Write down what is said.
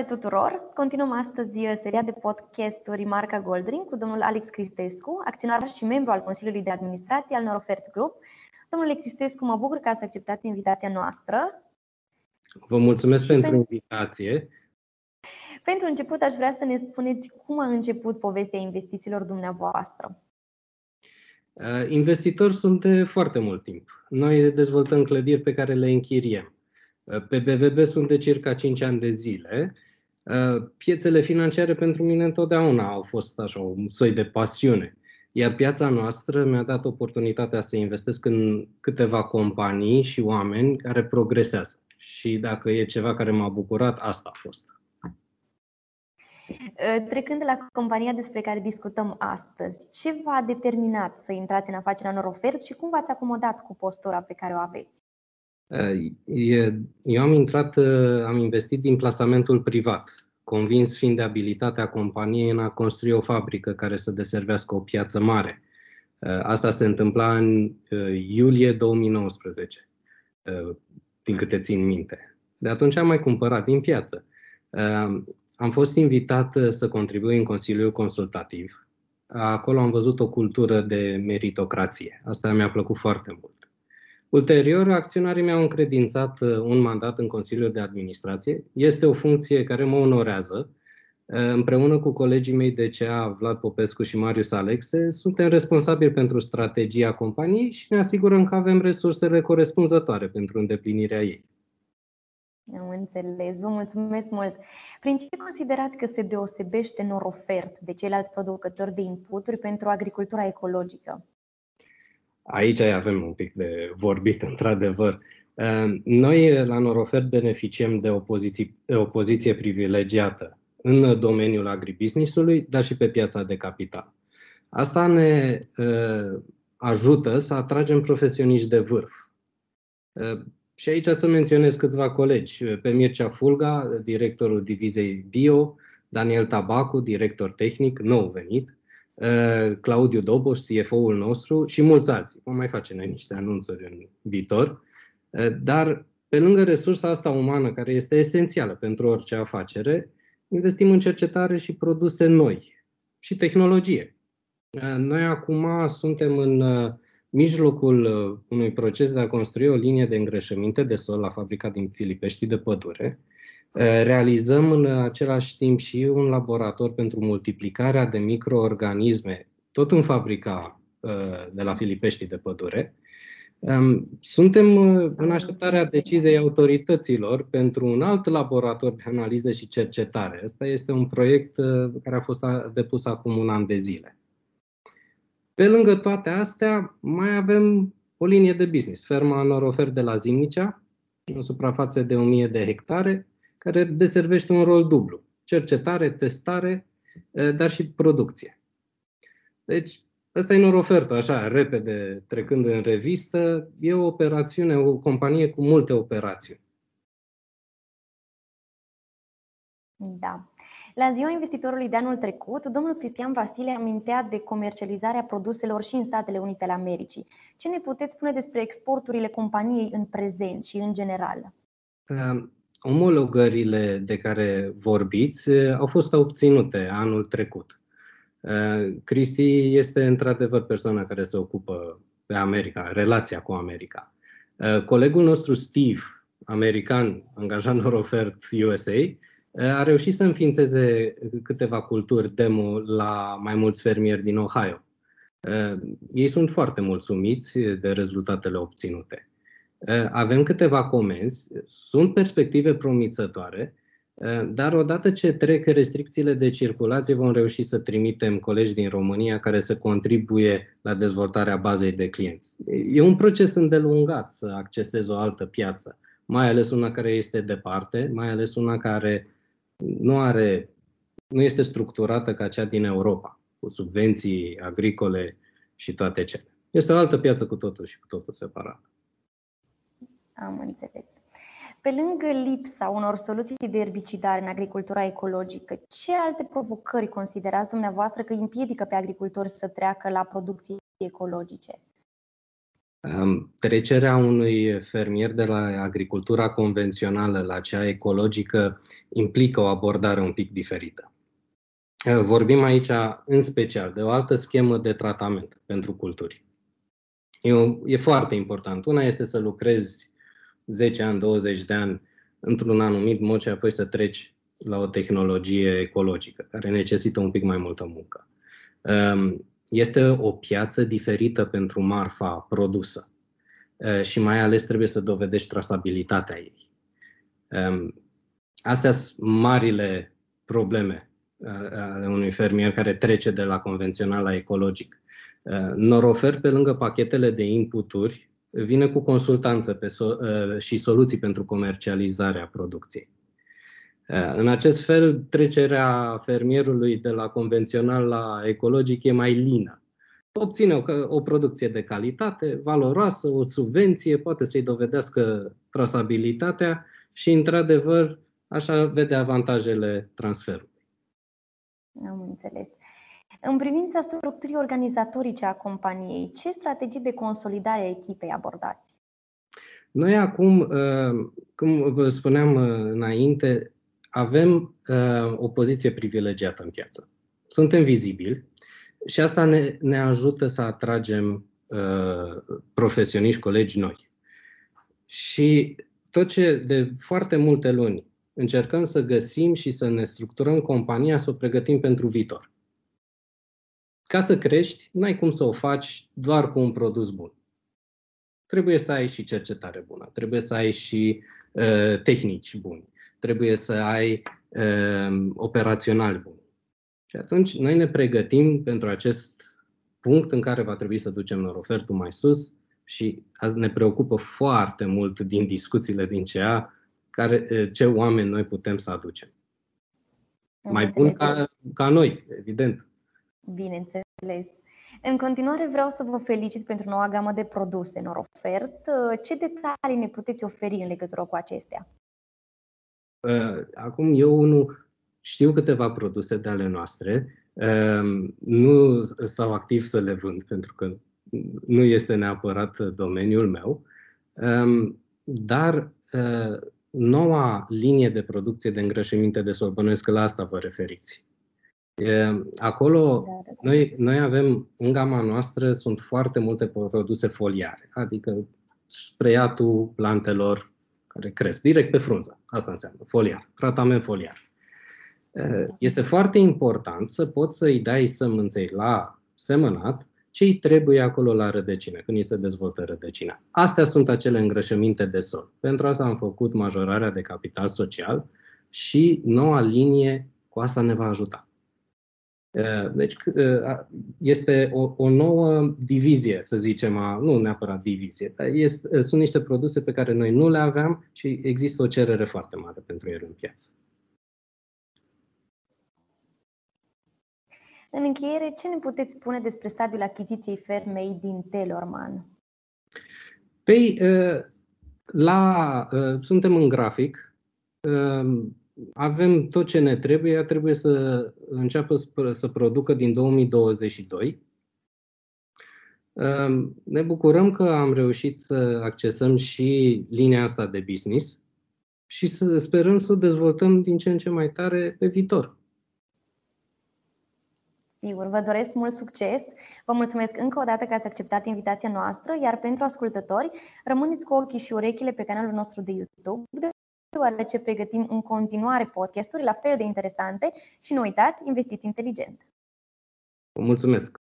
Salutare tuturor! Continuăm astăzi uh, seria de podcasturi Marca Goldring cu domnul Alex Cristescu, acționar și membru al Consiliului de Administrație al Norofert Group. Domnule Cristescu, mă bucur că ați acceptat invitația noastră. Vă mulțumesc și pentru invitație. Pentru început, aș vrea să ne spuneți cum a început povestea investițiilor dumneavoastră. Uh, investitori sunt de foarte mult timp. Noi dezvoltăm clădiri pe care le închiriem. Uh, pe BVB sunt de circa 5 ani de zile. Uh, piețele financiare pentru mine întotdeauna au fost așa un soi de pasiune. Iar piața noastră mi-a dat oportunitatea să investesc în câteva companii și oameni care progresează. Și dacă e ceva care m-a bucurat, asta a fost. Trecând la compania despre care discutăm astăzi, ce v-a determinat să intrați în afacerea Norofert și cum v-ați acomodat cu postura pe care o aveți? Eu am intrat, am investit din plasamentul privat, convins fiind de abilitatea companiei în a construi o fabrică care să deservească o piață mare. Asta se întâmpla în iulie 2019, din câte țin minte. De atunci am mai cumpărat din piață. Am fost invitat să contribui în Consiliul Consultativ. Acolo am văzut o cultură de meritocrație. Asta mi-a plăcut foarte mult. Ulterior, acționarii mi-au încredințat uh, un mandat în Consiliul de Administrație. Este o funcție care mă onorează. Uh, împreună cu colegii mei de CEA, Vlad Popescu și Marius Alexe, suntem responsabili pentru strategia companiei și ne asigurăm că avem resursele corespunzătoare pentru îndeplinirea ei. Am înțeles, vă mulțumesc mult. Prin ce considerați că se deosebește Norofert de ceilalți producători de inputuri pentru agricultura ecologică? Aici avem un pic de vorbit, într-adevăr. Ehm, noi la Norofert beneficiem de o poziție, o poziție privilegiată în domeniul agribusinessului, dar și pe piața de capital. Asta ne ehm, ajută să atragem profesioniști de vârf. Ehm, și aici să menționez câțiva colegi. Pe Mircea Fulga, directorul divizei Bio, Daniel Tabacu, director tehnic, nou venit, Uh, Claudiu Doboș, CFO-ul nostru și mulți alții. Vom mai face noi niște anunțuri în viitor. Uh, dar pe lângă resursa asta umană, care este esențială pentru orice afacere, investim în cercetare și produse noi și tehnologie. Uh, noi acum suntem în mijlocul unui proces de a construi o linie de îngrășăminte de sol la fabrica din Filipești de pădure, Eh, realizăm în același timp și un laborator pentru multiplicarea de microorganisme, tot în fabrica eh, de la Filipești de Pădure. Suntem eh, în așteptarea deciziei autorităților pentru un alt laborator de analiză și cercetare. Asta este un proiect care a fost depus acum un an de zile. Pe lângă toate astea, mai avem o linie de business, ferma Norofer de la Zimnicea, în suprafață de 1000 de hectare, care deservește un rol dublu. Cercetare, testare, dar și producție. Deci, ăsta e ofertă, așa, repede, trecând în revistă. E o operațiune, o companie cu multe operațiuni. Da. La ziua investitorului de anul trecut, domnul Cristian Vasile amintea de comercializarea produselor și în Statele Unite ale Americii. Ce ne puteți spune despre exporturile companiei în prezent și în general? Omologările de care vorbiți eh, au fost obținute anul trecut. Eh, Cristi este într-adevăr persoana care se ocupă pe America, relația cu America. Eh, colegul nostru Steve, american, angajat în Norofert USA, a reușit să înființeze câteva culturi demo la mai mulți fermieri din Ohio. Ei sunt foarte mulțumiți de rezultatele obținute. Eh, avem câteva comenzi, sunt perspective promițătoare, eh, dar odată ce trec restricțiile de circulație, vom reuși să trimitem colegi din România care să contribuie la dezvoltarea bazei de clienți. E un proces îndelungat să accesezi o altă piață, mai ales una care este departe, mai ales una care nu are, nu este structurată ca cea din Europa, cu subvenții agricole și toate cele. Este o altă piață cu totul și cu totul separat. Am înțeles. Pe lângă lipsa unor soluții de erbicidare în agricultura ecologică, ce alte provocări considerați dumneavoastră că împiedică pe agricultori să treacă la producții ecologice? Trecerea unui fermier de la agricultura convențională la cea ecologică implică o abordare un pic diferită. Vorbim aici în special de o altă schemă de tratament pentru culturi. E, o, e foarte important. Una este să lucrezi 10 ani, 20 de ani într-un anumit mod și apoi să treci la o tehnologie ecologică, care necesită un pic mai multă muncă. Um, este o piață diferită pentru marfa produsă uh, și mai ales trebuie să dovedești trasabilitatea ei. Um, astea sunt marile probleme uh, ale unui fermier care trece de la convențional la ecologic. Uh, Norofer, pe lângă pachetele de inputuri, vine cu consultanță pe so- și soluții pentru comercializarea producției. În acest fel, trecerea fermierului de la convențional la ecologic e mai lină. Obține o, o producție de calitate, valoroasă, o subvenție, poate să-i dovedească trasabilitatea și, într-adevăr, așa vede avantajele transferului. Am înțeles. În privința structurii organizatorice a companiei, ce strategii de consolidare a echipei abordați? Noi acum, cum vă spuneam înainte, avem uh, o poziție privilegiată în piață. Suntem vizibili și asta ne, ne ajută să atragem uh, profesioniști, colegi noi. Și tot ce de foarte multe luni încercăm să găsim și să ne structurăm compania, să o pregătim pentru viitor. Ca să crești, n-ai cum să o faci doar cu un produs bun. Trebuie să ai și cercetare bună, trebuie să ai și uh, tehnici bune, trebuie să ai uh, operațional bun. Și atunci noi ne pregătim pentru acest punct în care va trebui să ducem ofertul mai sus și ne preocupă foarte mult din discuțiile din CEA care, ce oameni noi putem să aducem. Mai bun ca, ca noi, evident. Bineînțeles. În continuare vreau să vă felicit pentru noua gamă de produse Norofert. Ce detalii ne puteți oferi în legătură cu acestea? Uh, acum eu nu știu câteva produse de ale noastre, um, nu stau activ să le vând pentru că nu este neapărat domeniul meu, um, dar uh, noua linie de producție de îngrășăminte de sol, bănuiesc că la asta vă referiți. Acolo da, da. noi, noi avem, în gama noastră, sunt foarte multe produse foliare, adică spreiatul plantelor care cresc direct pe frunză. Asta înseamnă foliar, tratament foliar. Este foarte important să poți să-i dai sămânței la semănat ce îi trebuie acolo la rădăcină, când îi se dezvoltă rădăcina. Astea sunt acele îngrășăminte de sol. Pentru asta am făcut majorarea de capital social și noua linie cu asta ne va ajuta. Deci este o, o nouă divizie, să zicem, a, nu neapărat divizie, dar este, sunt niște produse pe care noi nu le aveam și există o cerere foarte mare pentru ele în piață. În încheiere, ce ne puteți spune despre stadiul achiziției fermei din Telorman? Păi, la, suntem în grafic, avem tot ce ne trebuie, ea trebuie să înceapă să producă din 2022. Ne bucurăm că am reușit să accesăm și linia asta de business și să sperăm să o dezvoltăm din ce în ce mai tare pe viitor. Sigur, vă doresc mult succes. Vă mulțumesc încă o dată că ați acceptat invitația noastră, iar pentru ascultători, rămâneți cu ochii și urechile pe canalul nostru de YouTube, deoarece pregătim în continuare podcasturi la fel de interesante și nu uitați, investiți inteligent. Vă mulțumesc!